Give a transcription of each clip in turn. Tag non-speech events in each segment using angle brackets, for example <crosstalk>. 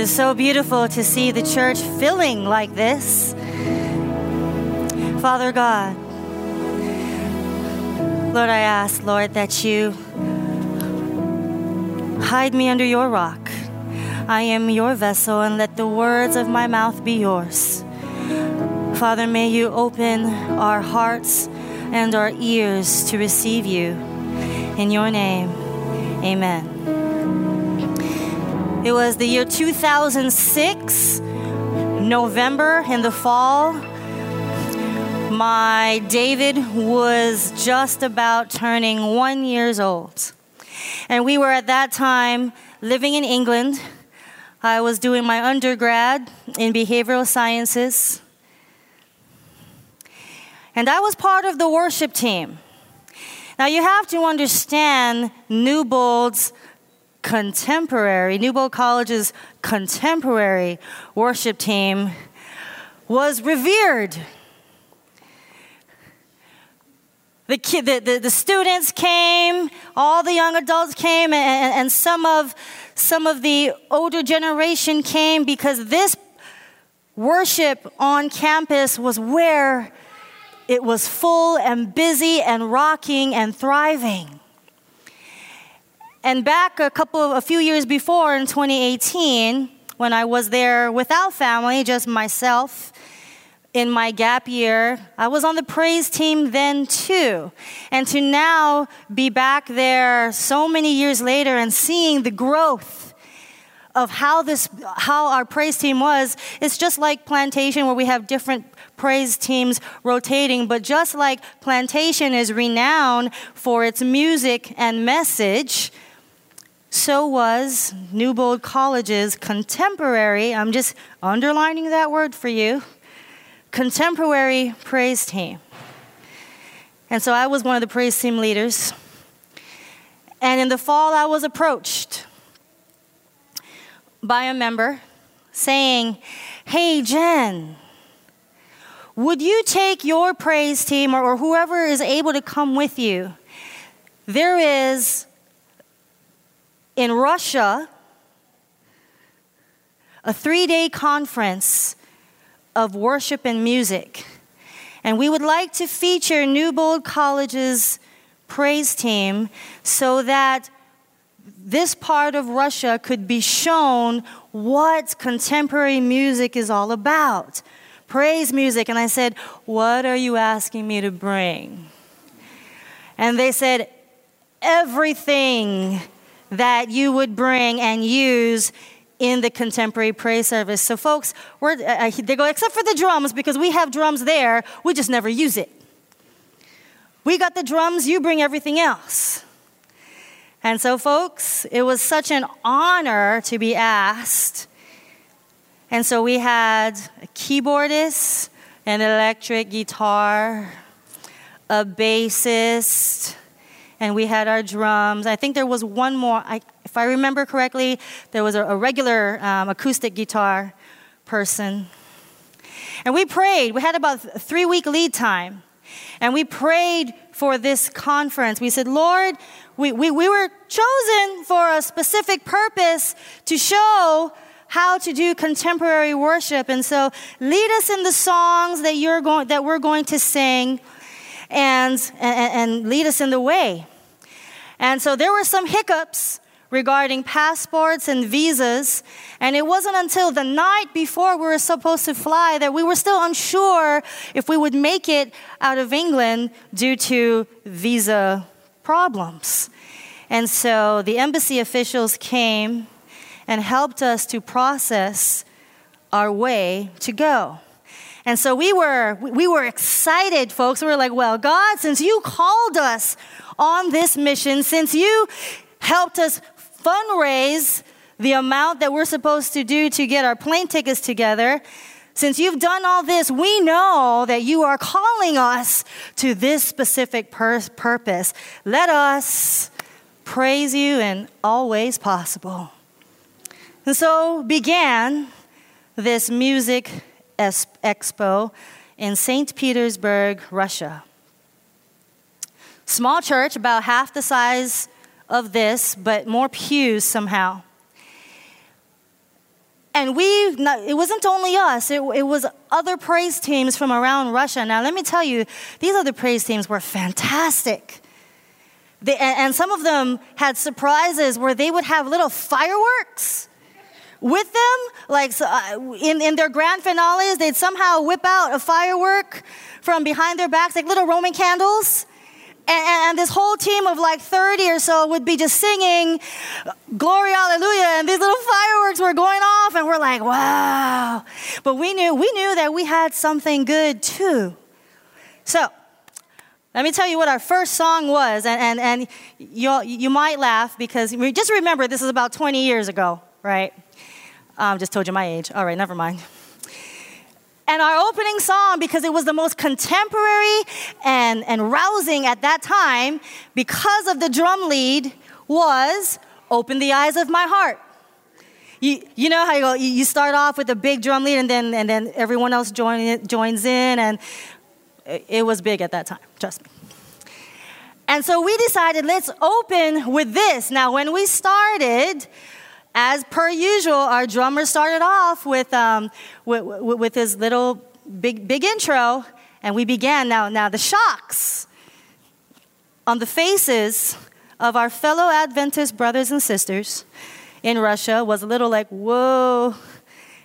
It is so beautiful to see the church filling like this. Father God, Lord, I ask, Lord, that you hide me under your rock. I am your vessel, and let the words of my mouth be yours. Father, may you open our hearts and our ears to receive you. In your name, amen. It was the year 2006, November in the fall. My David was just about turning one years old. And we were at that time living in England. I was doing my undergrad in behavioral sciences. And I was part of the worship team. Now you have to understand Newbold's contemporary, Newbold College's contemporary worship team was revered. The, the, the, the, students came, all the young adults came, and, and some, of, some of the older generation came because this worship on campus was where it was full and busy and rocking and thriving. And back a couple a few years before in 2018, when I was there without family, just myself, in my gap year, I was on the praise team then too. And to now be back there so many years later and seeing the growth of how this how our praise team was, it's just like plantation where we have different praise teams rotating, but just like plantation is renowned for its music and message, so was Newbold College's contemporary, I'm just underlining that word for you, contemporary praise team. And so I was one of the praise team leaders. And in the fall, I was approached by a member saying, Hey, Jen, would you take your praise team or, or whoever is able to come with you? There is in Russia a three day conference of worship and music. And we would like to feature Newbold College's praise team so that this part of Russia could be shown what contemporary music is all about. Praise music. And I said, What are you asking me to bring? And they said, Everything that you would bring and use in the contemporary praise service. So, folks, uh, uh, they go, except for the drums, because we have drums there, we just never use it. We got the drums, you bring everything else. And so, folks, it was such an honor to be asked. And so we had a keyboardist, an electric guitar, a bassist, and we had our drums. I think there was one more, I, if I remember correctly, there was a, a regular um, acoustic guitar person. And we prayed. We had about three week lead time. And we prayed for this conference. We said, Lord, we, we, we were chosen for a specific purpose to show how to do contemporary worship. And so lead us in the songs that, you're going, that we're going to sing and, and, and lead us in the way. And so there were some hiccups regarding passports and visas. And it wasn't until the night before we were supposed to fly that we were still unsure if we would make it out of England due to visa problems. And so the embassy officials came and helped us to process our way to go. And so we were, we were excited, folks. We were like, well, God, since you called us on this mission, since you helped us fundraise the amount that we're supposed to do to get our plane tickets together. Since you've done all this, we know that you are calling us to this specific pur- purpose. Let us praise you in all ways possible. And so began this music expo in St. Petersburg, Russia. Small church, about half the size of this, but more pews somehow. And we, it wasn't only us, it, it was other praise teams from around Russia. Now, let me tell you, these other praise teams were fantastic. They, and some of them had surprises where they would have little fireworks with them. Like uh, in, in their grand finales, they'd somehow whip out a firework from behind their backs, like little Roman candles. And, this whole team of like 30 or so would be just singing glory hallelujah and these little fireworks were going off and we're like wow but we knew we knew that we had something good too so let me tell you what our first song was and, and, and you you might laugh because just remember this is about 20 years ago right um, just told you my age. All right, never mind. And our opening song, because it was the most contemporary and, and rousing at that time, because of the drum lead, was Open the Eyes of My Heart. You, you know how you go, you start off with a big drum lead and then, and then everyone else join, joins in, and it was big at that time, trust me. And so we decided, let's open with this. Now, when we started, as per usual, our drummer started off with, um, with, with, his little big, big intro, and we began. Now, now, the shocks on the faces of our fellow Adventist brothers and sisters in Russia was a little like, whoa.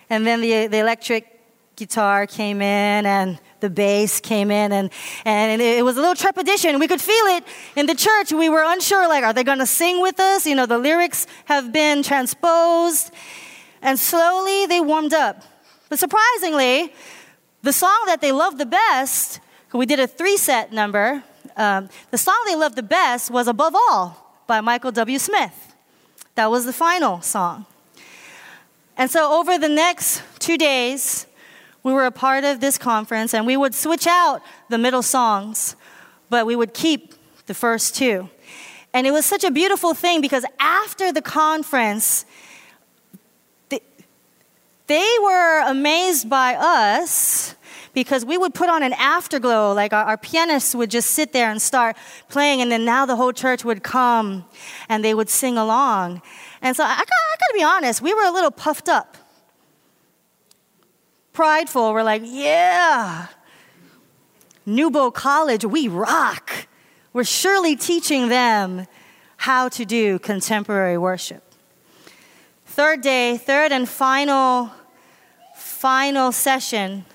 And then the, the electric guitar came in, and the bass came in and, and it was a little trepidation. We could feel it in the church. We were unsure, like, are they going to sing with us? You know, the lyrics have been transposed. And slowly they warmed up. But surprisingly, the song that they loved the best, we did a three set number, um, the song they loved the best was Above All by Michael W. Smith. That was the final song. And so over the next two days, we were a part of this conference, and we would switch out the middle songs, but we would keep the first two. And it was such a beautiful thing because after the conference, they, they were amazed by us because we would put on an afterglow. Like our, our, pianists would just sit there and start playing, and then now the whole church would come and they would sing along. And so I, I, gotta be honest, we were a little puffed up prideful. We're like, yeah, Newbold College, we rock. We're surely teaching them how to do contemporary worship. Third day, third and final, final session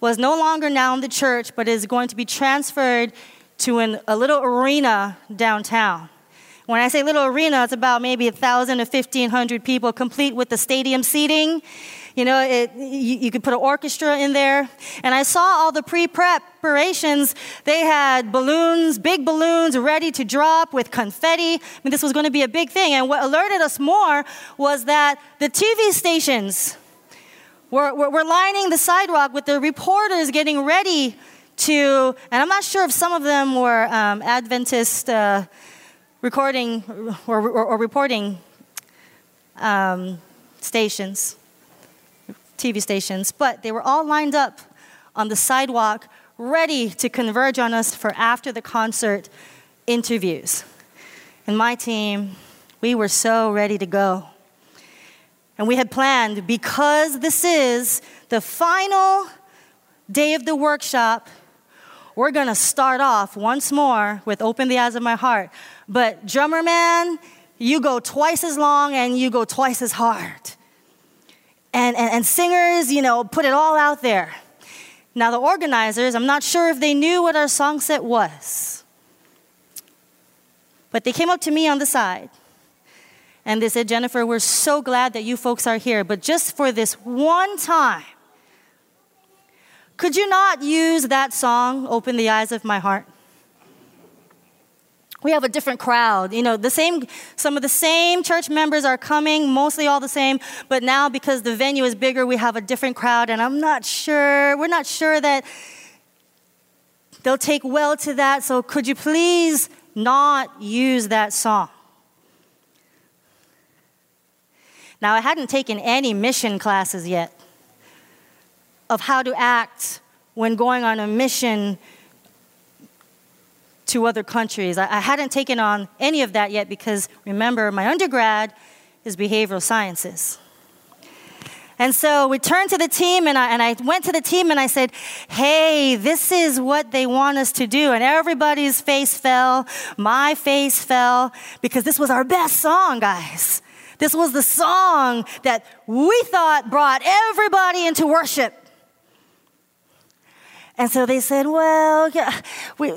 was no longer now in the church, but is going to be transferred to an, a little arena downtown. When I say little arena, it's about maybe 1,000 to 1,500 people, complete with the stadium seating you know, it, you, you could put an orchestra in there. And I saw all the pre preparations. They had balloons, big balloons ready to drop with confetti. I mean, this was going to be a big thing. And what alerted us more was that the TV stations were, were, were lining the sidewalk with the reporters getting ready to, and I'm not sure if some of them were um, Adventist uh, recording or, or, or reporting um, stations. TV stations, but they were all lined up on the sidewalk, ready to converge on us for after the concert interviews. And my team, we were so ready to go. And we had planned because this is the final day of the workshop, we're gonna start off once more with Open the Eyes of My Heart. But, drummer man, you go twice as long and you go twice as hard and, and, and singers, you know, put it all out there. Now, the organizers, I'm not sure if they knew what our song set was, but they came up to me on the side and they said, Jennifer, we're so glad that you folks are here, but just for this one time, could you not use that song, Open the Eyes of My Heart? We have a different crowd. You know, the same, some of the same church members are coming, mostly all the same, but now because the venue is bigger, we have a different crowd, and I'm not sure, we're not sure that they'll take well to that, so could you please not use that song? Now, I hadn't taken any mission classes yet of how to act when going on a mission to other countries. I, I hadn't taken on any of that yet because remember, my undergrad is behavioral sciences. And so we turned to the team, and I, and I went to the team and I said, Hey, this is what they want us to do. And everybody's face fell. My face fell because this was our best song, guys. This was the song that we thought brought everybody into worship. And so they said, well, yeah, we,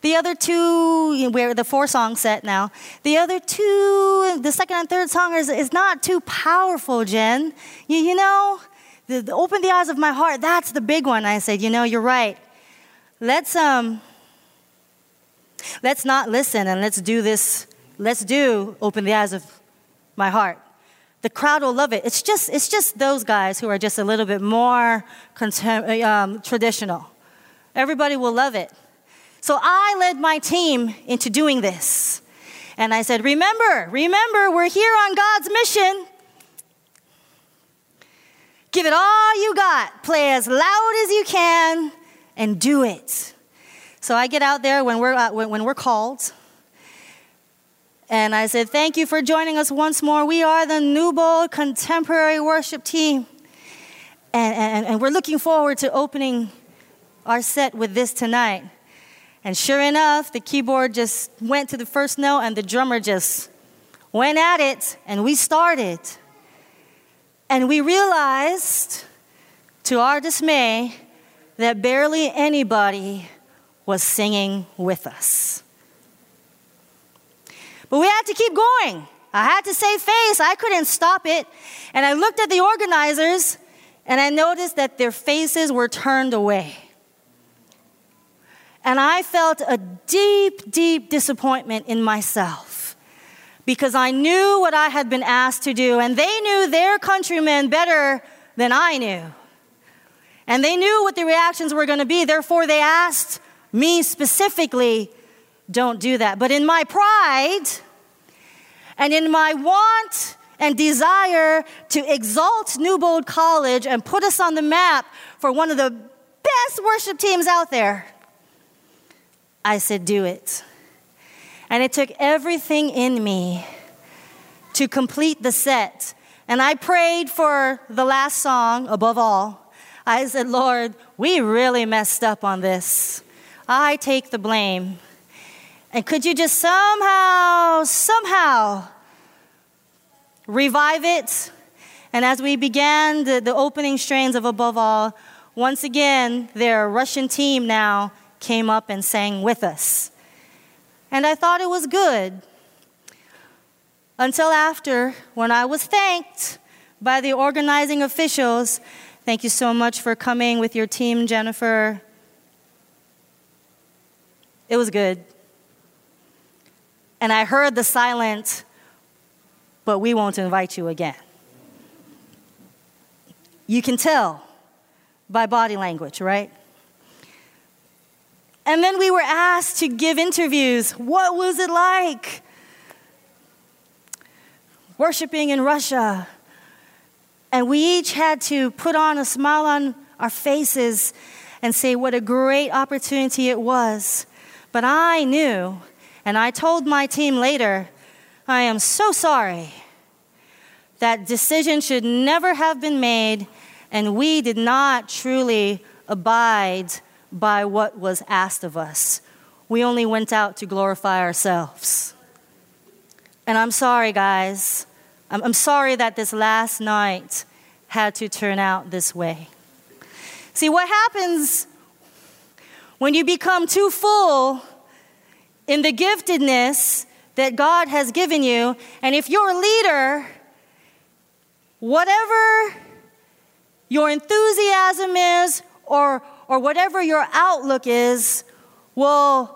the other two, we're the four song set now. The other two, the second and third song is, is not too powerful, Jen. You, you know, the, the open the eyes of my heart, that's the big one. I said, you know, you're right. Let's, um, let's not listen and let's do this. Let's do open the eyes of my heart. The crowd will love it. It's just, it's just those guys who are just a little bit more contem- um, traditional. Everybody will love it. So I led my team into doing this. And I said, Remember, remember, we're here on God's mission. Give it all you got. Play as loud as you can and do it. So I get out there when we're, uh, when, when we're called. And I said, Thank you for joining us once more. We are the Newbold Contemporary Worship Team. And, and, and we're looking forward to opening our set with this tonight. And sure enough, the keyboard just went to the first note and the drummer just went at it and we started. And we realized, to our dismay, that barely anybody was singing with us. But we had to keep going. I had to save face. I couldn't stop it. And I looked at the organizers and I noticed that their faces were turned away. And I felt a deep, deep disappointment in myself because I knew what I had been asked to do, and they knew their countrymen better than I knew. And they knew what the reactions were going to be, therefore, they asked me specifically, don't do that. But in my pride and in my want and desire to exalt Newbold College and put us on the map for one of the best worship teams out there, I said, Do it. And it took everything in me to complete the set. And I prayed for the last song above all. I said, Lord, we really messed up on this. I take the blame. And could you just somehow, somehow revive it? And as we began the, the opening strains of Above All, once again, their Russian team now came up and sang with us. And I thought it was good. Until after, when I was thanked by the organizing officials, thank you so much for coming with your team, Jennifer. It was good. And I heard the silent, but we won't invite you again. You can tell by body language, right? And then we were asked to give interviews. What was it like? Worshiping in Russia. And we each had to put on a smile on our faces and say what a great opportunity it was. But I knew, and I told my team later, I am so sorry. That decision should never have been made, and we did not truly abide by what was asked of us. We only went out to glorify ourselves. And I'm sorry, guys. I'm, I'm sorry that this last night had to turn out this way. See, what happens when you become too full in the giftedness that God has given you, and if you're a leader, whatever your enthusiasm is or or whatever your outlook is will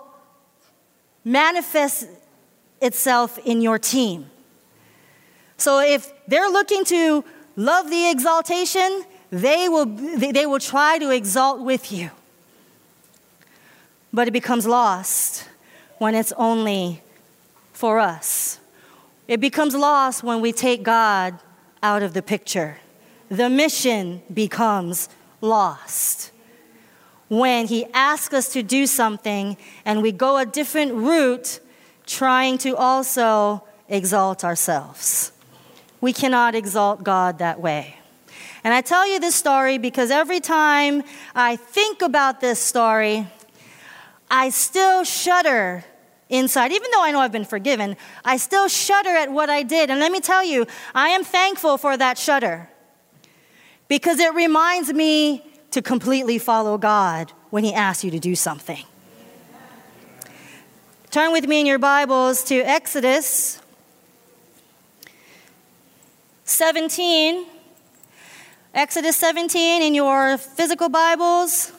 manifest itself in your team. So if they're looking to love the exaltation, they will, they will try to exalt with you. But it becomes lost when it's only for us. It becomes lost when we take God out of the picture. The mission becomes lost. When He asks us to do something and we go a different route, trying to also exalt ourselves. We cannot exalt God that way. And I tell you this story because every time I think about this story, I still shudder inside. Even though I know I've been forgiven, I still shudder at what I did. And let me tell you, I am thankful for that shudder because it reminds me to completely follow God when He asks you to do something. Turn with me in your Bibles to Exodus 17. Exodus 17 in your physical Bibles.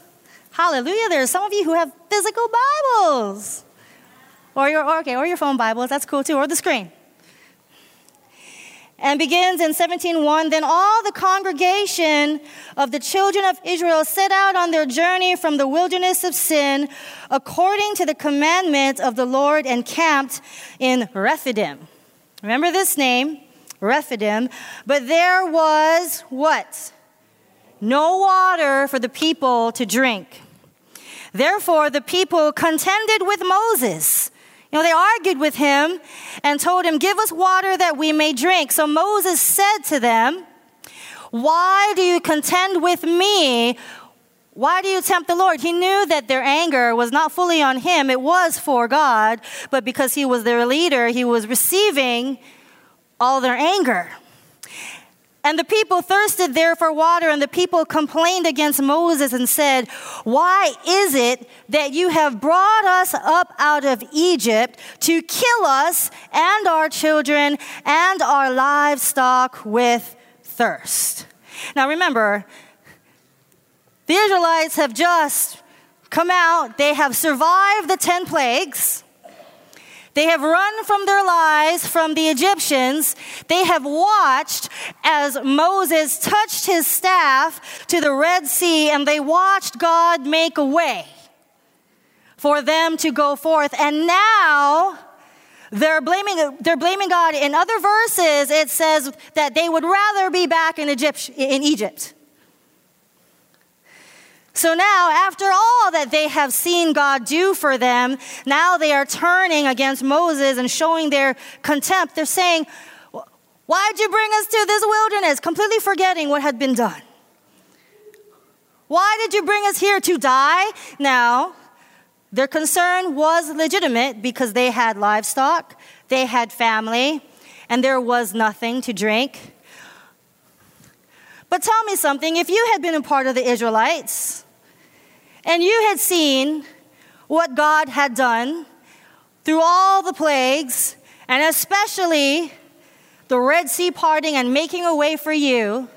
Hallelujah. There are some of you who have physical Bibles. Or your, okay, or your phone Bibles. That's cool too. Or the screen. And begins in 17:1. Then all the congregation of the children of Israel set out on their journey from the wilderness of Sin according to the commandment of the Lord and camped in Rephidim. Remember this name, Rephidim. But there was what? No water for the people to drink. Therefore, the people contended with Moses. You know, they argued with him and told him, Give us water that we may drink. So Moses said to them, Why do you contend with me? Why do you tempt the Lord? He knew that their anger was not fully on him, it was for God, but because he was their leader, he was receiving all their anger. And the people thirsted there for water, and the people complained against Moses and said, Why is it that you have brought us up out of Egypt to kill us and our children and our livestock with thirst? Now remember, the Israelites have just come out, they have survived the 10 plagues. They have run from their lives from the Egyptians. They have watched as Moses touched his staff to the Red Sea, and they watched God make a way for them to go forth. And now, they're blaming, they're blaming God. In other verses, it says that they would rather be back in Egypt. In Egypt. So now, after all that they have seen God do for them, now they are turning against Moses and showing their contempt. They're saying, Why'd you bring us to this wilderness? Completely forgetting what had been done. Why did you bring us here to die? Now, their concern was legitimate because they had livestock, they had family, and there was nothing to drink. But tell me something if you had been a part of the Israelites, and you had seen what God had done through all the plagues, and especially the Red Sea parting and making a way for you,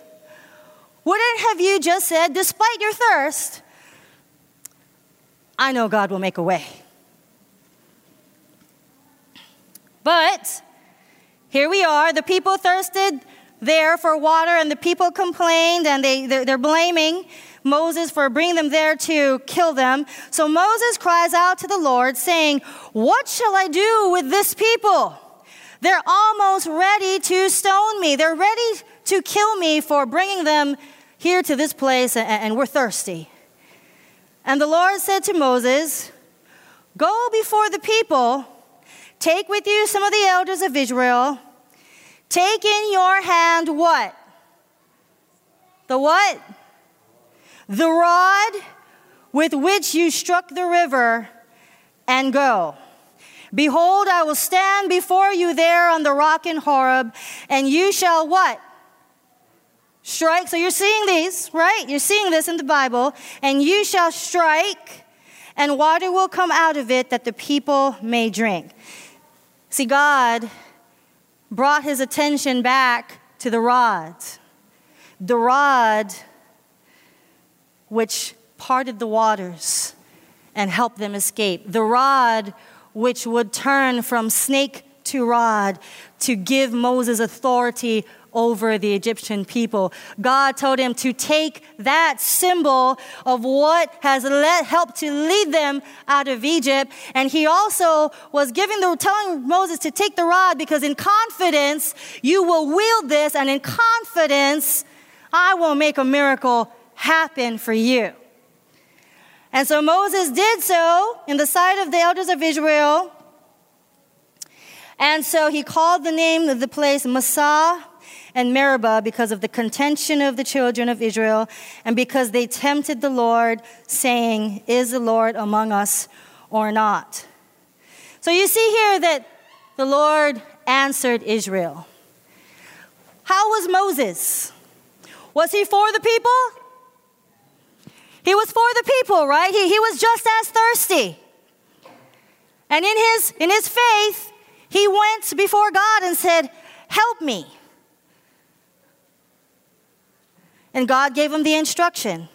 wouldn't have you just said, despite your thirst, I know God will make a way? But here we are, the people thirsted there for water, and the people complained and they, they're, they're blaming Moses for bringing them there to kill them. So Moses cries out to the Lord, saying, What shall I do with this people? They're almost ready to stone me. They're ready to kill me for bringing them here to this place, and we're thirsty. And the Lord said to Moses, Go before the people, take with you some of the elders of Israel, take in your hand what? The what? The rod with which you struck the river, and go. Behold, I will stand before you there on the rock in Horeb, and you shall what? Strike. So you're seeing these, right? You're seeing this in the Bible. And you shall strike, and water will come out of it that the people may drink. See, God brought his attention back to the rod. The rod which parted the waters and helped them escape. The rod which would turn from snake to rod to give Moses authority over the Egyptian people. God told him to take that symbol of what has let, helped to lead them out of Egypt. And he also was giving the, telling Moses to take the rod because in confidence, you will wield this and in confidence, I will make a miracle happen for you. And so Moses did so in the sight of the elders of Israel. And so he called the name of the place Massah and Meribah because of the contention of the children of Israel and because they tempted the Lord, saying, Is the Lord among us or not? So you see here that the Lord answered Israel. How was Moses? Was he for the people? He was for the people, right? He, he was just as thirsty. And in his, in his faith, he went before God and said, Help me. And God gave him the instruction.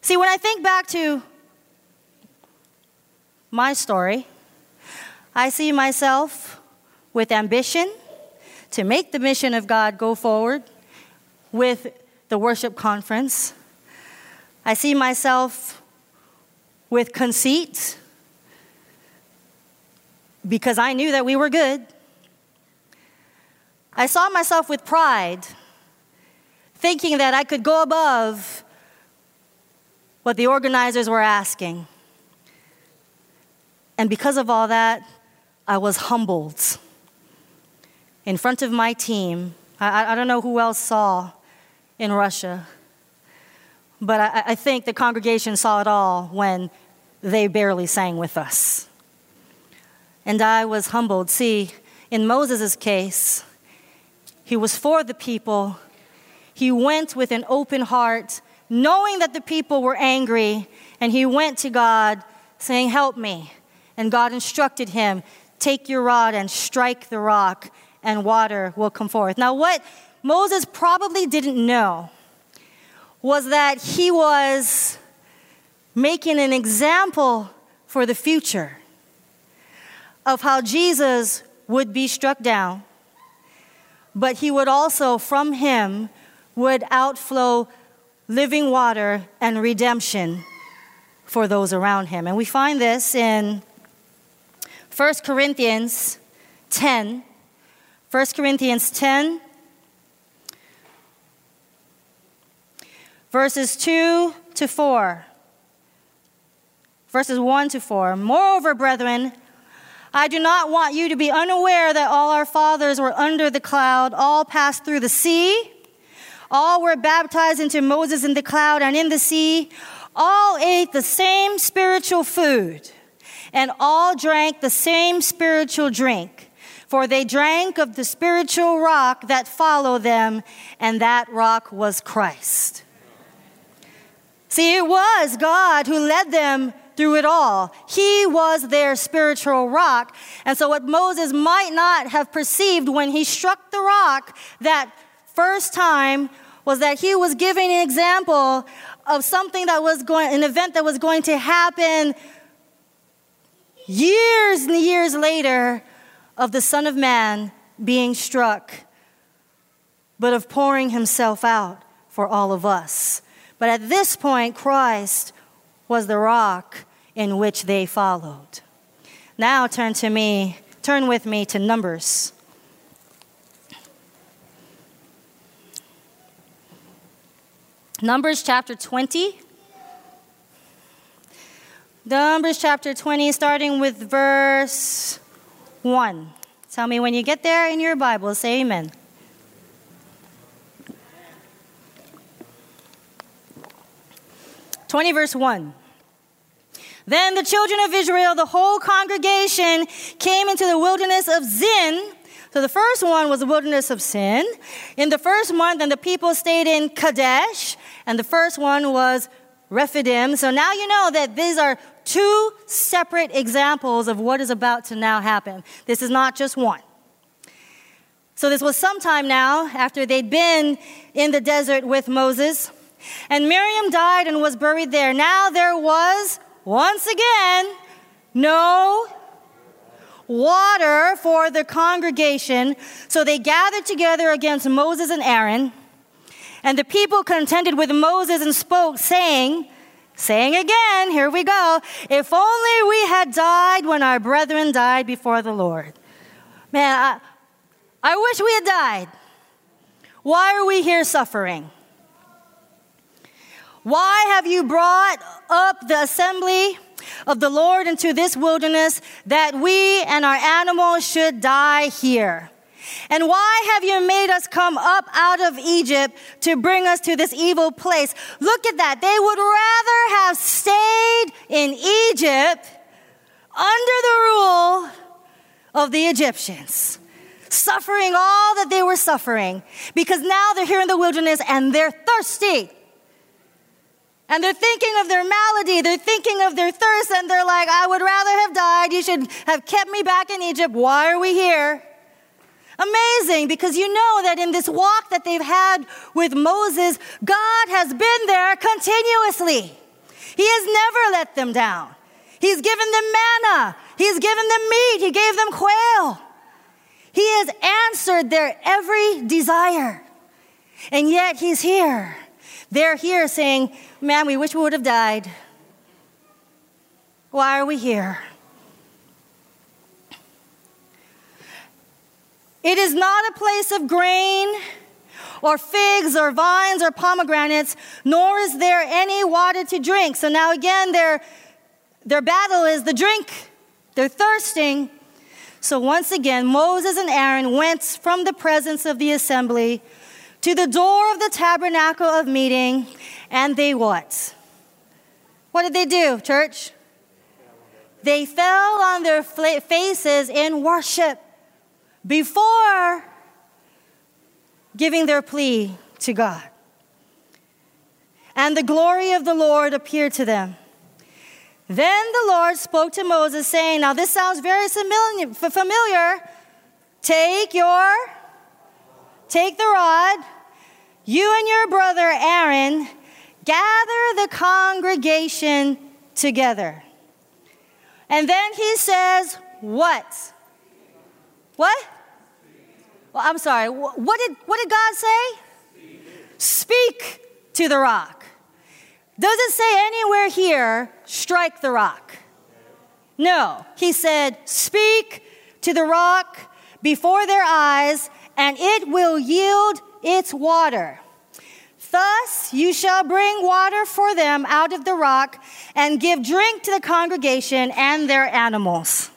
See, when I think back to my story, I see myself with ambition to make the mission of God go forward, with the worship conference. I see myself with conceit because I knew that we were good. I saw myself with pride, thinking that I could go above what the organizers were asking. And because of all that, I was humbled in front of my team. I, I don't know who else saw in Russia. But I, I think the congregation saw it all when they barely sang with us. And I was humbled. See, in Moses' case, he was for the people. He went with an open heart, knowing that the people were angry, and he went to God saying, Help me. And God instructed him, Take your rod and strike the rock, and water will come forth. Now, what Moses probably didn't know was that he was making an example for the future of how Jesus would be struck down, but he would also, from him, would outflow living water and redemption for those around him. And we find this in 1 Corinthians 10. 1 Corinthians 10, verses 2 to 4. Verses 1 to 4. Moreover, brethren, I do not want you to be unaware that all our fathers were under the cloud, all passed through the sea, all were baptized into Moses in the cloud and in the sea, all ate the same spiritual food, and all drank the same spiritual drink. For they drank of the spiritual rock that followed them, and that rock was Christ. See, it was God who led them through it all. He was their spiritual rock. And so, what Moses might not have perceived when he struck the rock that first time was that he was giving an example of something that was going, an event that was going to happen years and years later of the Son of Man being struck, but of pouring himself out for all of us. But at this point, Christ was the rock in which they followed. Now turn to me, turn with me to Numbers. Numbers chapter 20. Numbers chapter 20, starting with verse 1. Tell me when you get there in your Bible, say amen. Twenty verse one. Then the children of Israel, the whole congregation, came into the wilderness of Zin. So the first one was the wilderness of Sin. In the first month, and the people stayed in Kadesh, and the first one was Rephidim. So now you know that these are two separate examples of what is about to now happen. This is not just one. So this was sometime now after they'd been in the desert with Moses. And Miriam died and was buried there. Now there was once again, no water for the congregation. So they gathered together against Moses and Aaron. And the people contended with Moses and spoke, saying, saying again, here we go, if only we had died when our brethren died before the Lord. Man, I, I wish we had died. Why are we here suffering? Why have you brought up the assembly of the Lord into this wilderness that we and our animals should die here? And why have you made us come up out of Egypt to bring us to this evil place? Look at that. They would rather have stayed in Egypt under the rule of the Egyptians, suffering all that they were suffering, because now they're here in the wilderness and they're thirsty. And they're thinking of their malady, they're thinking of their thirst, and they're like, I would rather have died. You should have kept me back in Egypt. Why are we here? Amazing, because you know that in this walk that they've had with Moses, God has been there continuously. He has never let them down. He's given them manna, He's given them meat, He gave them quail. He has answered their every desire. And yet He's here. They're here saying, Man, we wish we would have died. Why are we here? It is not a place of grain or figs or vines or pomegranates, nor is there any water to drink. So now again, their, their battle is the drink. They're thirsting. So once again, Moses and Aaron went from the presence of the assembly to the door of the tabernacle of meeting, and they what? What did they do, church? They fell on their faces in worship before giving their plea to God. And the glory of the Lord appeared to them. Then the Lord spoke to Moses, saying, Now this sounds very familiar. Take your, take the rod, you and your brother Aaron, gather the congregation together. And then he says, What? What? Well, I'm sorry. What did, what did God say? Speak to the rock. Does it say anywhere here, strike the rock? No. He said, Speak to the rock before their eyes, and it will yield its water. Thus you shall bring water for them out of the rock and give drink to the congregation and their animals.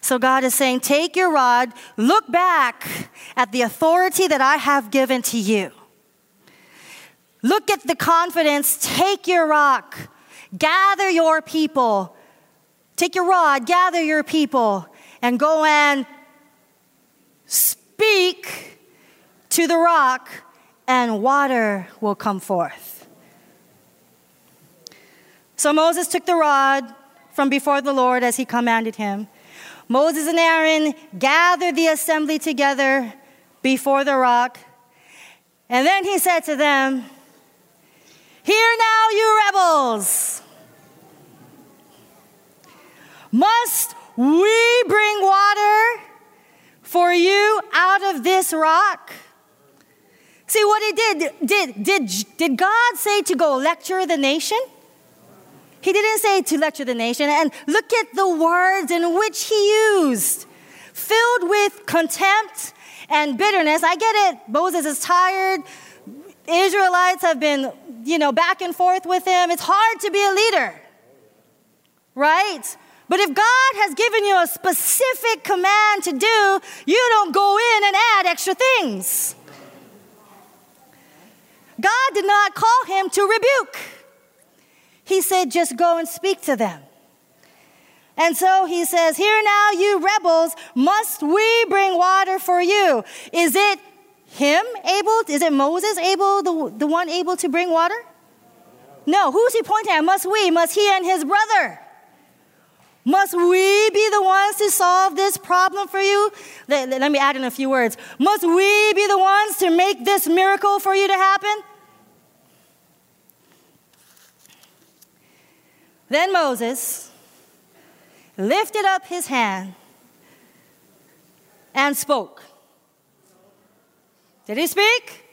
So God is saying, Take your rod, look back at the authority that I have given to you. Look at the confidence, take your rock, gather your people, take your rod, gather your people, and go and speak to the rock, and water will come forth. So Moses took the rod from before the Lord as he commanded him. Moses and Aaron gathered the assembly together before the rock. And then he said to them, Hear now, you rebels. Must we bring water for you out of this rock? See what he did. Did, did, did God say to go lecture the nation? He didn't say to lecture the nation. And look at the words in which he used filled with contempt and bitterness. I get it. Moses is tired. Israelites have been, you know, back and forth with him. It's hard to be a leader, right? But if God has given you a specific command to do, you don't go in and add extra things. God did not call him to rebuke. He said, just go and speak to them. And so he says, Hear now, you rebels, must we bring water for you? Is it him able? Is it Moses able, the, the one able to bring water? No. Who's he pointing at? Must we? Must he and his brother? Must we be the ones to solve this problem for you? Let, let me add in a few words. Must we be the ones to make this miracle for you to happen? Then Moses lifted up his hand and spoke. Did he speak?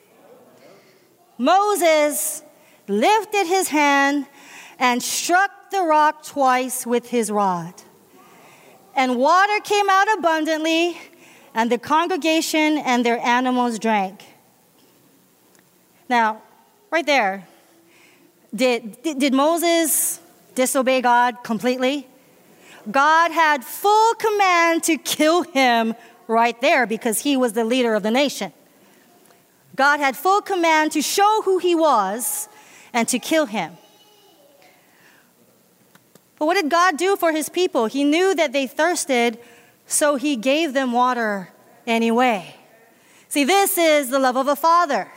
Moses lifted his hand and struck the rock twice with his rod. And water came out abundantly, and the congregation and their animals drank. Now, right there, did, did, Moses disobey God completely? God had full command to kill him right there because he was the leader of the nation. God had full command to show who he was and to kill him. But what did God do for his people? He knew that they thirsted, so he gave them water anyway. See, this is the love of a father.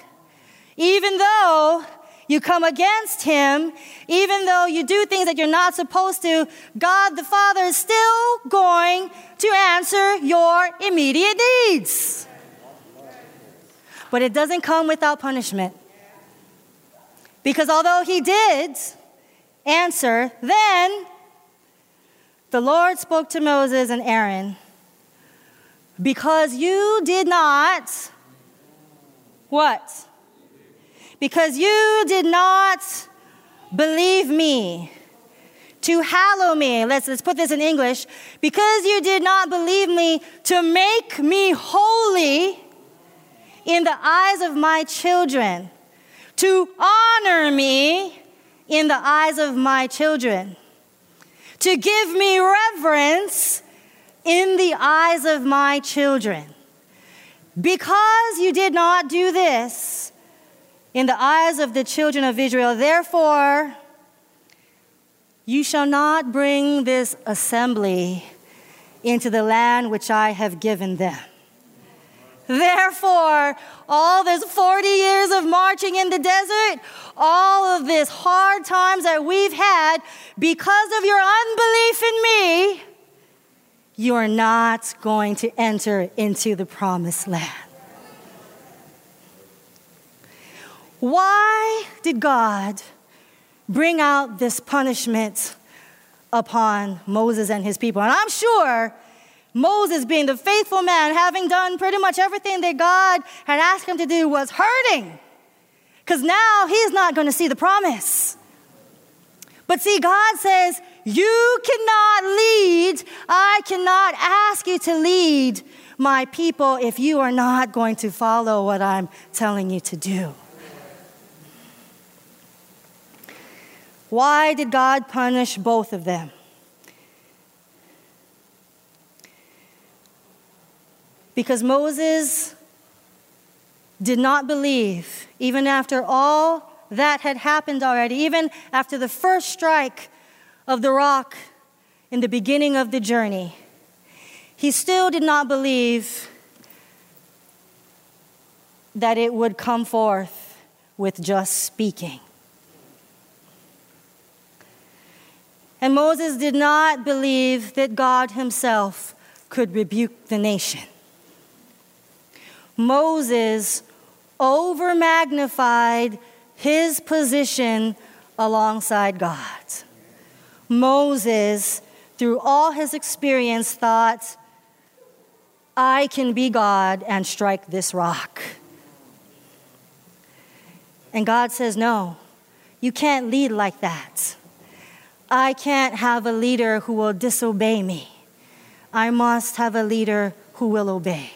Even though you come against him, even though you do things that you're not supposed to, God the Father is still going to answer your immediate needs. But it doesn't come without punishment. Because although he did answer, then the Lord spoke to Moses and Aaron, because you did not, what? because you did not believe me to hallow me. Let's, let's put this in English. Because you did not believe me to make me holy in the eyes of my children, to honor me in the eyes of my children, to give me reverence in the eyes of my children. Because you did not do this, in the eyes of the children of Israel. Therefore, you shall not bring this assembly into the land which I have given them. Therefore, all this 40 years of marching in the desert, all of this hard times that we've had, because of your unbelief in me, you are not going to enter into the promised land. Why did God bring out this punishment upon Moses and his people? And I'm sure Moses, being the faithful man, having done pretty much everything that God had asked him to do, was hurting. Because now he's not going to see the promise. But see, God says, You cannot lead. I cannot ask you to lead my people if you are not going to follow what I'm telling you to do. Why did God punish both of them? Because Moses did not believe, even after all that had happened already, even after the first strike of the rock in the beginning of the journey, he still did not believe that it would come forth with just speaking. And Moses did not believe that God himself could rebuke the nation. Moses over magnified his position alongside God. Moses, through all his experience, thought, I can be God and strike this rock. And God says, No, you can't lead like that. I can't have a leader who will disobey me. I must have a leader who will obey.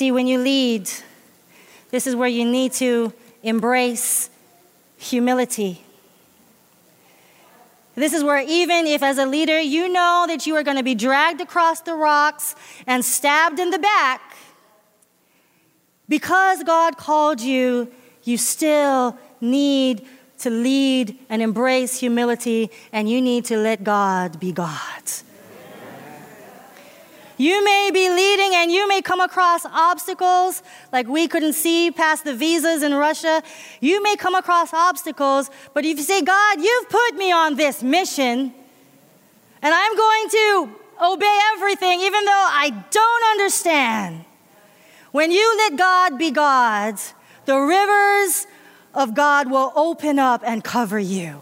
See, when you lead, this is where you need to embrace humility. This is where, even if as a leader you know that you are going to be dragged across the rocks and stabbed in the back, because God called you you still need to lead and embrace humility, and you need to let God be God. You may be leading and you may come across obstacles like we couldn't see past the visas in Russia. You may come across obstacles, but if you say, God, you've put me on this mission, and I'm going to obey everything, even though I don't understand. When you let God be God, the rivers of God will open up and cover you.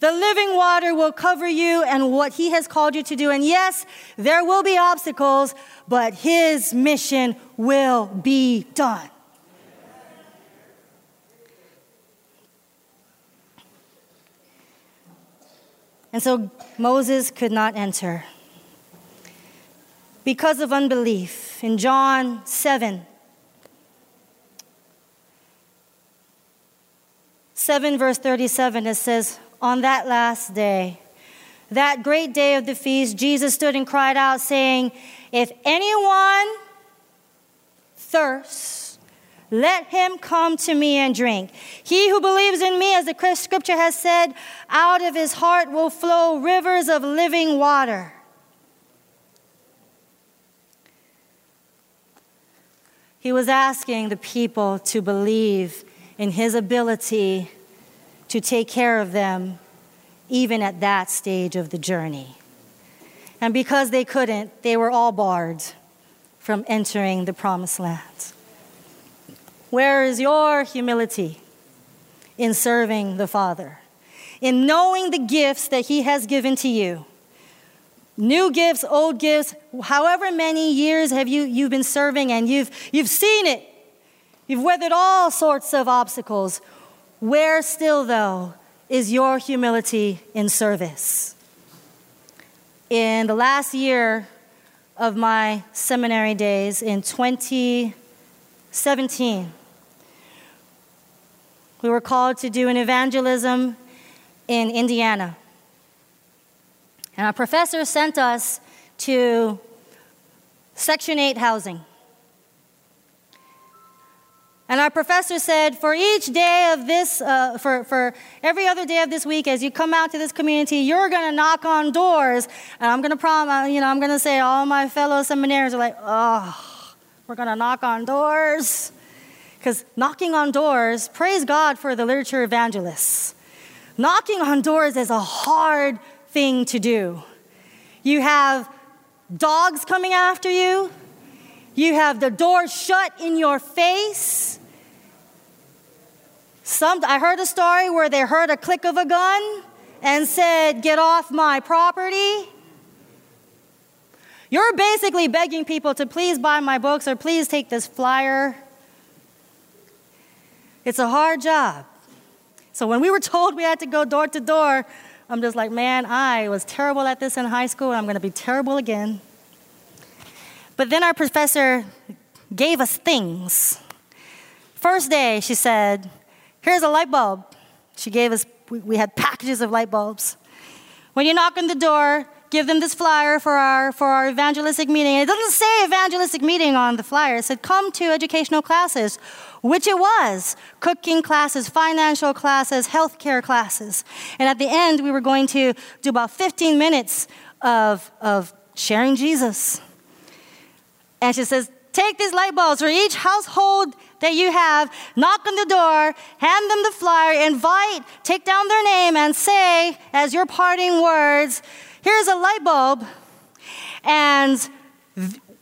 The living water will cover you and what He has called you to do. And yes, there will be obstacles, but His mission will be done. And so Moses could not enter because of unbelief. In John 7, 7 verse 37, it says, On that last day, that great day of the feast, Jesus stood and cried out, saying, If anyone thirsts, let him come to me and drink. He who believes in me, as the scripture has said, out of his heart will flow rivers of living water. He was asking the people to believe in his ability to take care of them, even at that stage of the journey. And because they couldn't, they were all barred from entering the promised land. Where is your humility in serving the Father? In knowing the gifts that He has given to you? New gifts, old gifts, however many years have you you've been serving and you've, you've seen it. You've weathered all sorts of obstacles. Where still, though, is your humility in service? In the last year of my seminary days, in 2017, we were called to do an evangelism in Indiana. And our professor sent us to Section 8 housing. And our professor said, for each day of this, uh, for, for every other day of this week, as you come out to this community, you're going to knock on doors. And I'm going to prom, uh, you know, I'm going to say, all my fellow seminarians are like, oh, we're going to knock on doors. Because knocking on doors, praise God for the literature evangelists. Knocking on doors is a hard thing to do. You have dogs coming after you, you have the door shut in your face. Some, I heard a story where they heard a click of a gun and said, Get off my property. You're basically begging people to please buy my books or please take this flyer. It's a hard job. So when we were told we had to go door to door, I'm just like, man, I was terrible at this in high school, I'm going to be terrible again. But then our professor gave us things. First day, she said, Here's a light bulb. She gave us, we had packages of light bulbs. When you knock on the door, give them this flyer for our, for our evangelistic meeting. It doesn't say evangelistic meeting on the flyer, it said come to educational classes, which it was cooking classes, financial classes, healthcare classes. And at the end, we were going to do about 15 minutes of, of sharing Jesus. And she says, Take these light bulbs for each household that you have, knock on the door, hand them the flyer, invite, take down their name, and say, as your parting words, here's a light bulb. And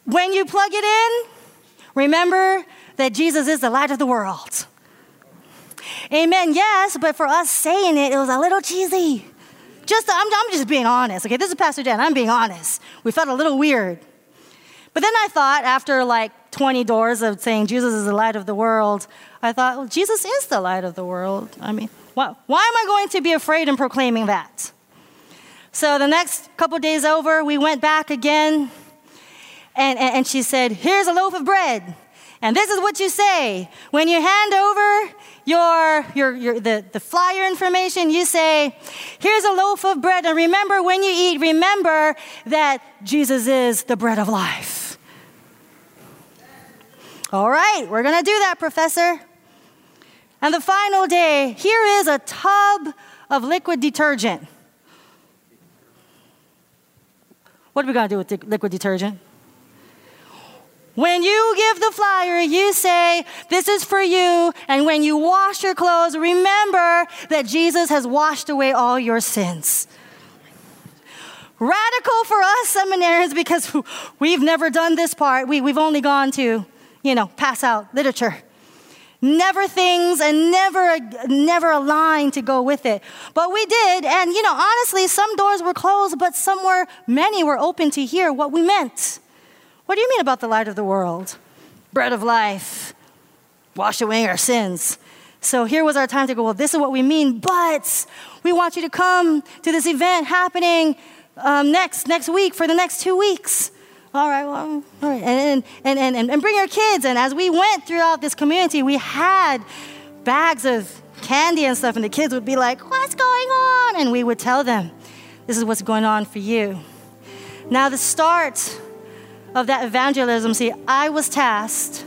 when you plug it in, remember that Jesus is the light of the world. Amen. Yes, but for us saying it, it was a little cheesy. Just, I'm, I'm just being honest. Okay, this is Pastor Dan. I'm being honest. We felt a little weird. But then I thought, after like 20 doors of saying Jesus is the light of the world, I thought, well, Jesus is the light of the world. I mean, why, why am I going to be afraid in proclaiming that? So the next couple days over, we went back again, and, and, and she said, Here's a loaf of bread. And this is what you say. When you hand over your, your, your, the, the flyer information, you say, Here's a loaf of bread. And remember, when you eat, remember that Jesus is the bread of life. All right, we're going to do that, Professor. And the final day, here is a tub of liquid detergent. What are we going to do with liquid detergent? When you give the flyer, you say, This is for you. And when you wash your clothes, remember that Jesus has washed away all your sins. Radical for us seminarians because <laughs> we've never done this part. We, we've only gone to you know, pass out literature. never things and never never a line to go with it. But we did and you know honestly some doors were closed but some were many were open to hear what we meant. What do you mean about the light of the world? Bread of life. Wash away our sins. So here was our time to go well this is what we mean but we want you to come to this event happening um, next next week for the next two weeks all right, well, all right. And, and, and, and, and bring your kids. And as we went throughout this community, we had bags of candy and stuff, and the kids would be like, What's going on? And we would tell them, This is what's going on for you. Now, the start of that evangelism, see, I was tasked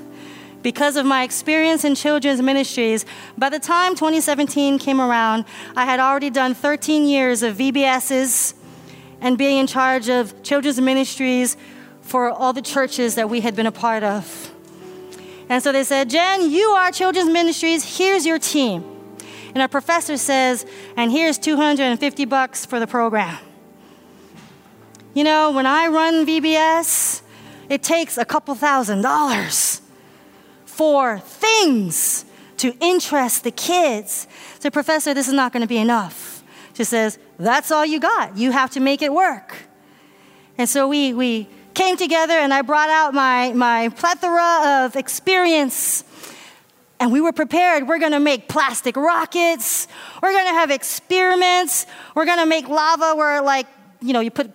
because of my experience in children's ministries. By the time 2017 came around, I had already done 13 years of VBSs and being in charge of children's ministries for all the churches that we had been a part of. And so they said, Jen, you are children's ministries, here's your team. And our professor says, and here's 250 bucks for the program. You know, when I run VBS, it takes a couple thousand dollars for things to interest the kids. So, professor, this is not going to be enough. She says, that's all you got. You have to make it work. And so we, we came together and I brought out my, my plethora of experience. And we were prepared. We're gonna make plastic rockets. We're gonna have experiments. We're gonna make lava where, like, you know, you put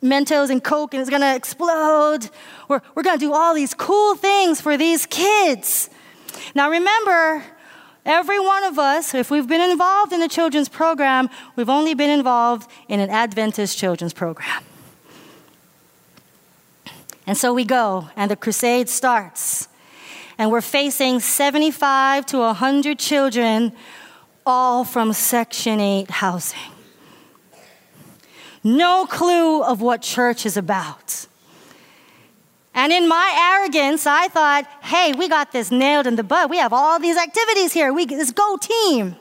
Mentos and Coke and it's gonna explode. We're, we're gonna do all these cool things for these kids. Now, remember, every one of us, if we've been involved in the children's program, we've only been involved in an Adventist children's program. And so we go, and the crusade starts. And we're facing 75 to 100 children, all from Section 8 housing. No clue of what church is about. And in my arrogance, I thought, hey, we got this nailed in the bud. We have all these activities here. We this go team.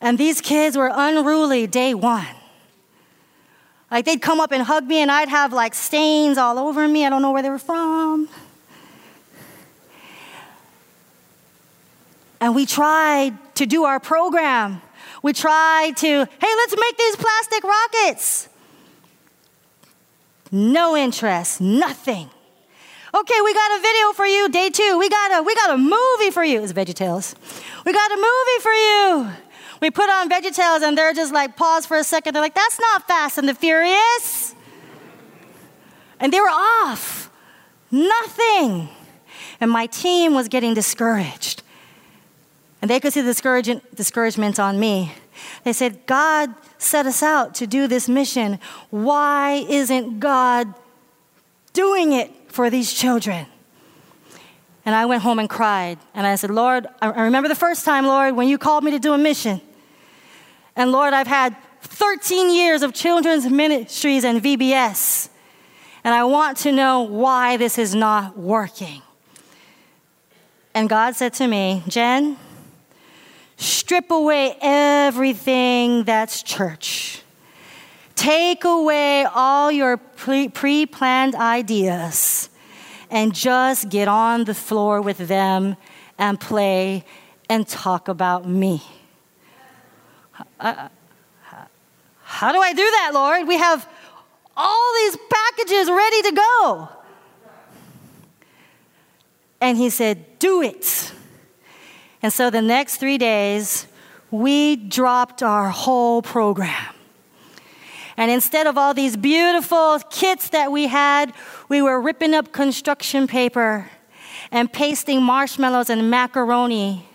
And these kids were unruly day one. Like they'd come up and hug me, and I'd have like stains all over me. I don't know where they were from. And we tried to do our program. We tried to, hey, let's make these plastic rockets. No interest, nothing. Okay, we got a video for you, day two. We got a we got a movie for you. It's VeggieTales. We got a movie for you. We put on VeggieTales and they're just like, pause for a second. They're like, that's not Fast and the Furious. And they were off. Nothing. And my team was getting discouraged. And they could see the discouragement on me. They said, God set us out to do this mission. Why isn't God doing it for these children? And I went home and cried. And I said, Lord, I remember the first time, Lord, when you called me to do a mission. And Lord, I've had 13 years of children's ministries and VBS, and I want to know why this is not working. And God said to me, Jen, strip away everything that's church. Take away all your pre planned ideas and just get on the floor with them and play and talk about me. Uh, how do I do that, Lord? We have all these packages ready to go. And he said, Do it. And so the next three days, we dropped our whole program. And instead of all these beautiful kits that we had, we were ripping up construction paper and pasting marshmallows and macaroni.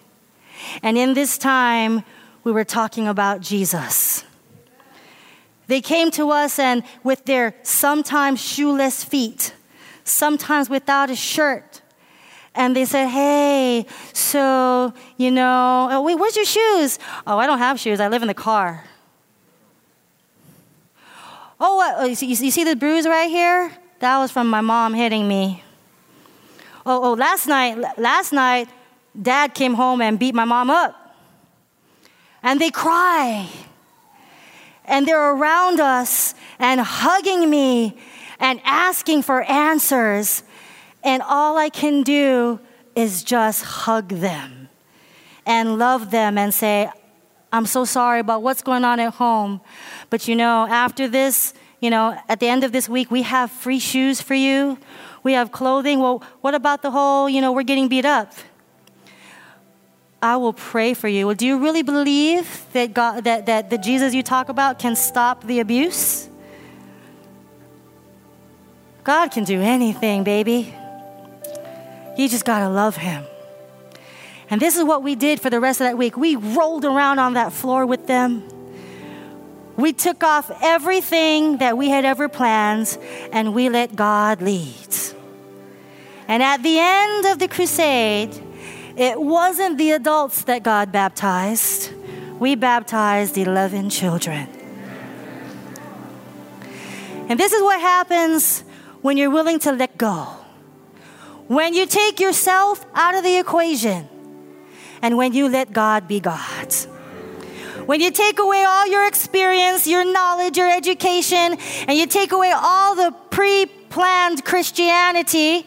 And in this time, we were talking about Jesus. They came to us and with their sometimes shoeless feet, sometimes without a shirt. And they said, Hey, so, you know, oh, wait, where's your shoes? Oh, I don't have shoes. I live in the car. Oh? Oh, you, see, you see the bruise right here? That was from my mom hitting me. Oh, oh, last night, last night, dad came home and beat my mom up and they cry. And they're around us and hugging me and asking for answers. And all I can do is just hug them and love them and say, I'm so sorry about what's going on at home. But you know, after this, you know, at the end of this week, we have free shoes for you. We have clothing. Well, what about the whole, you know, we're getting beat up? I will pray for you. Well, do you really believe that God that, that the Jesus you talk about can stop the abuse? God can do anything, baby. You just gotta love him. And this is what we did for the rest of that week. We rolled around on that floor with them. We took off everything that we had ever planned and we let God lead. And at the end of the crusade, it wasn't the adults that God baptized, we baptized 11 children. And this is what happens when you're willing to let go. When you take yourself out of the equation and when you let God be God. When you take away all your experience, your knowledge, your education, and you take away all the pre planned Christianity.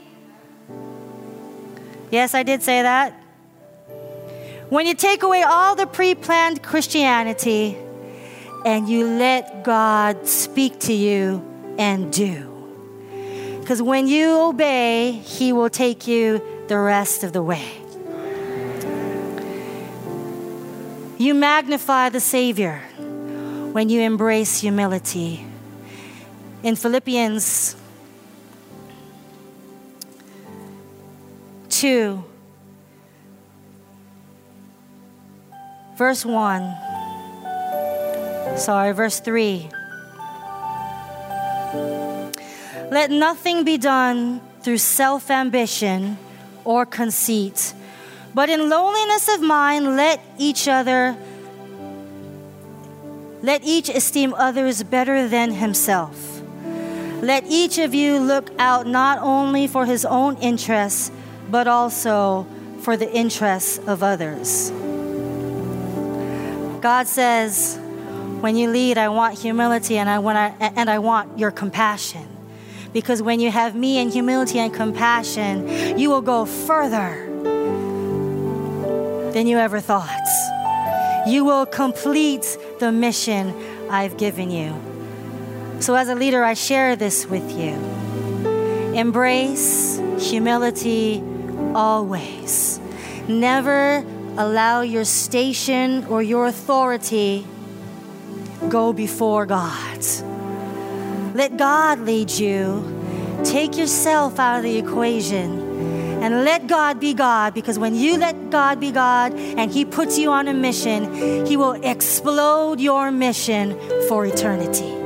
Yes, I did say that. When you take away all the pre planned Christianity and you let God speak to you and do. Because when you obey, He will take you the rest of the way. You magnify the Savior when you embrace humility. In Philippians 2, verse 1, sorry, verse 3. Let nothing be done through self ambition or conceit, but in lowliness of mind, let each other, let each esteem others better than himself. Let each of you look out not only for his own interests, but also for the interests of others. God says, when you lead, I want humility and I want, and I want your compassion. Because when you have me in humility and compassion, you will go further than you ever thought. You will complete the mission I've given you. So, as a leader, I share this with you. Embrace humility always. Never allow your station or your authority go before God. Let God lead you. Take yourself out of the equation and let God be God because when you let God be God and He puts you on a mission, He will explode your mission for eternity.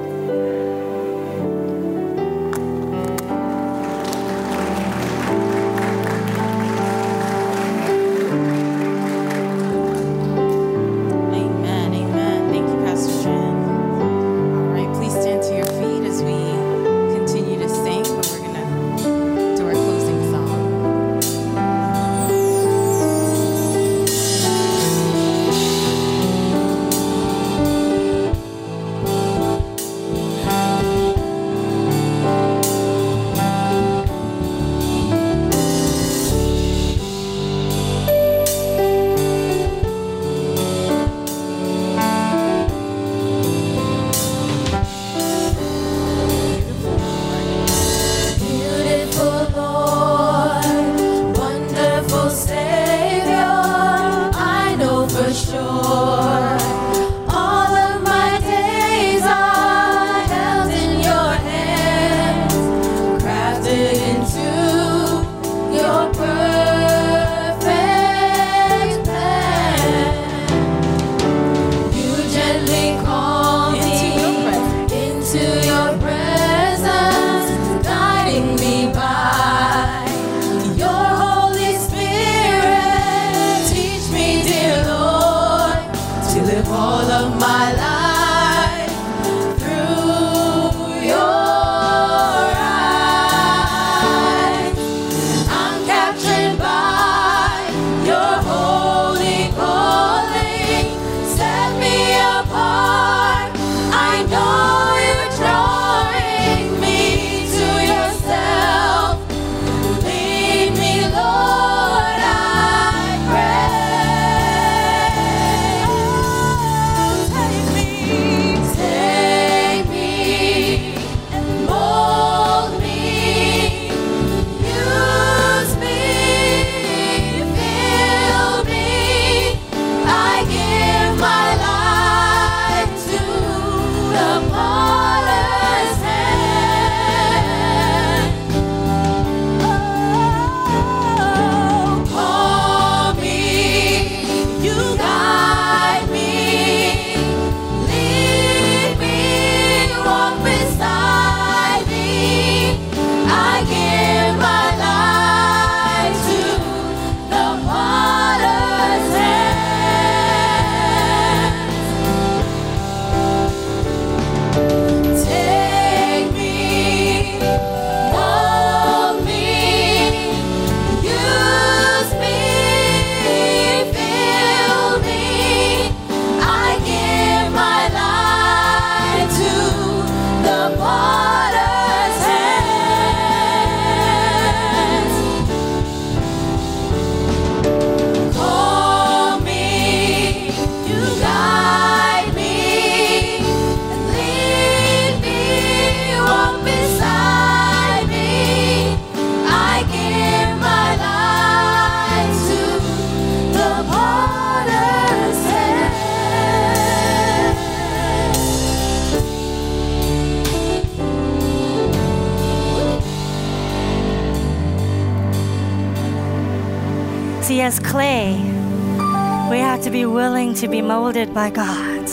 Molded by God.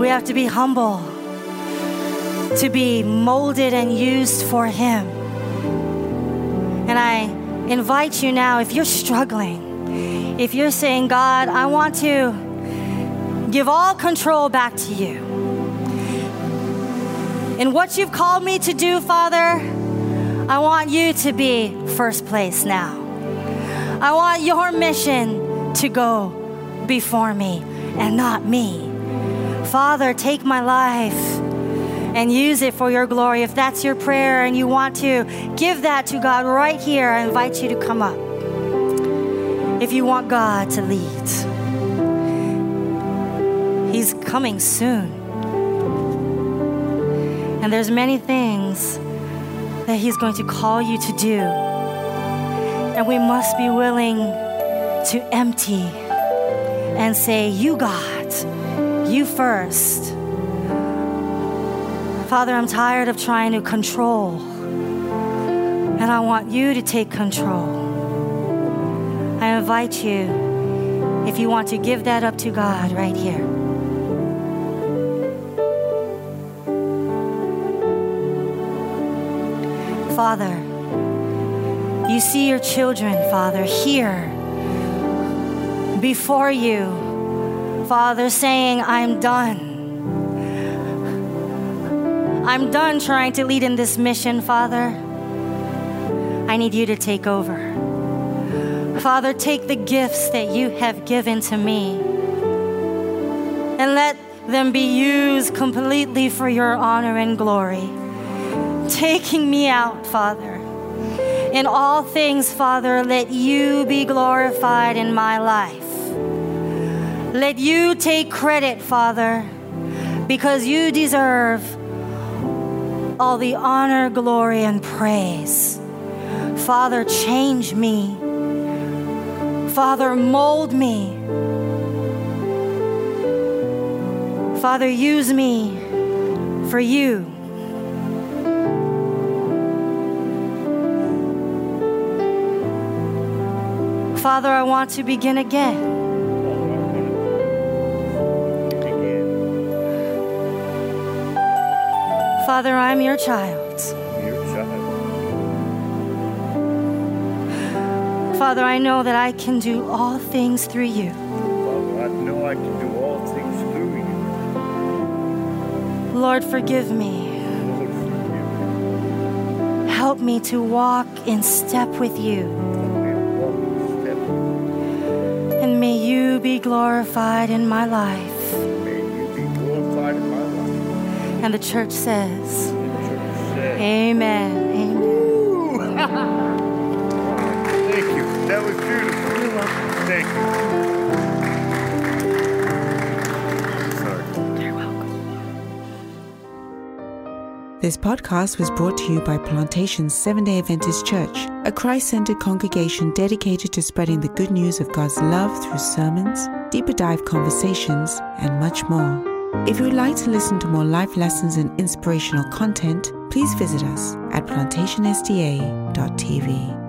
We have to be humble to be molded and used for Him. And I invite you now, if you're struggling, if you're saying, God, I want to give all control back to you. In what you've called me to do, Father, I want you to be first place now. I want your mission to go before me and not me. Father, take my life and use it for your glory. If that's your prayer and you want to give that to God right here, I invite you to come up. If you want God to lead, He's coming soon. And there's many things that He's going to call you to do. And we must be willing to empty and say, You, God, you first. Father, I'm tired of trying to control, and I want you to take control. I invite you, if you want to give that up to God right here. Father, you see your children, Father, here before you, Father, saying, I'm done. I'm done trying to lead in this mission, Father. I need you to take over. Father, take the gifts that you have given to me and let them be used completely for your honor and glory. Taking me out, Father. In all things, Father, let you be glorified in my life. Let you take credit, Father, because you deserve all the honor, glory, and praise. Father, change me. Father, mold me. Father, use me for you. Father, I want to begin again. Father, I'm your child. Your child. Father, I know that I can do all things through you. Father, I know I can do all things through you. Lord, forgive me. Lord, forgive me. Help me to walk in step with you. Help me to walk in step And may you be glorified in my life. And the church says, The church said. Amen. Amen. Thank you. That was beautiful. You're welcome. Thank you. Sorry. You're welcome. This podcast was brought to you by Plantation's Seventh-day Adventist Church, a Christ centered congregation dedicated to spreading the good news of God's love through sermons, deeper dive conversations, and much more. If you would like to listen to more life lessons and inspirational content, please visit us at plantationsda.tv.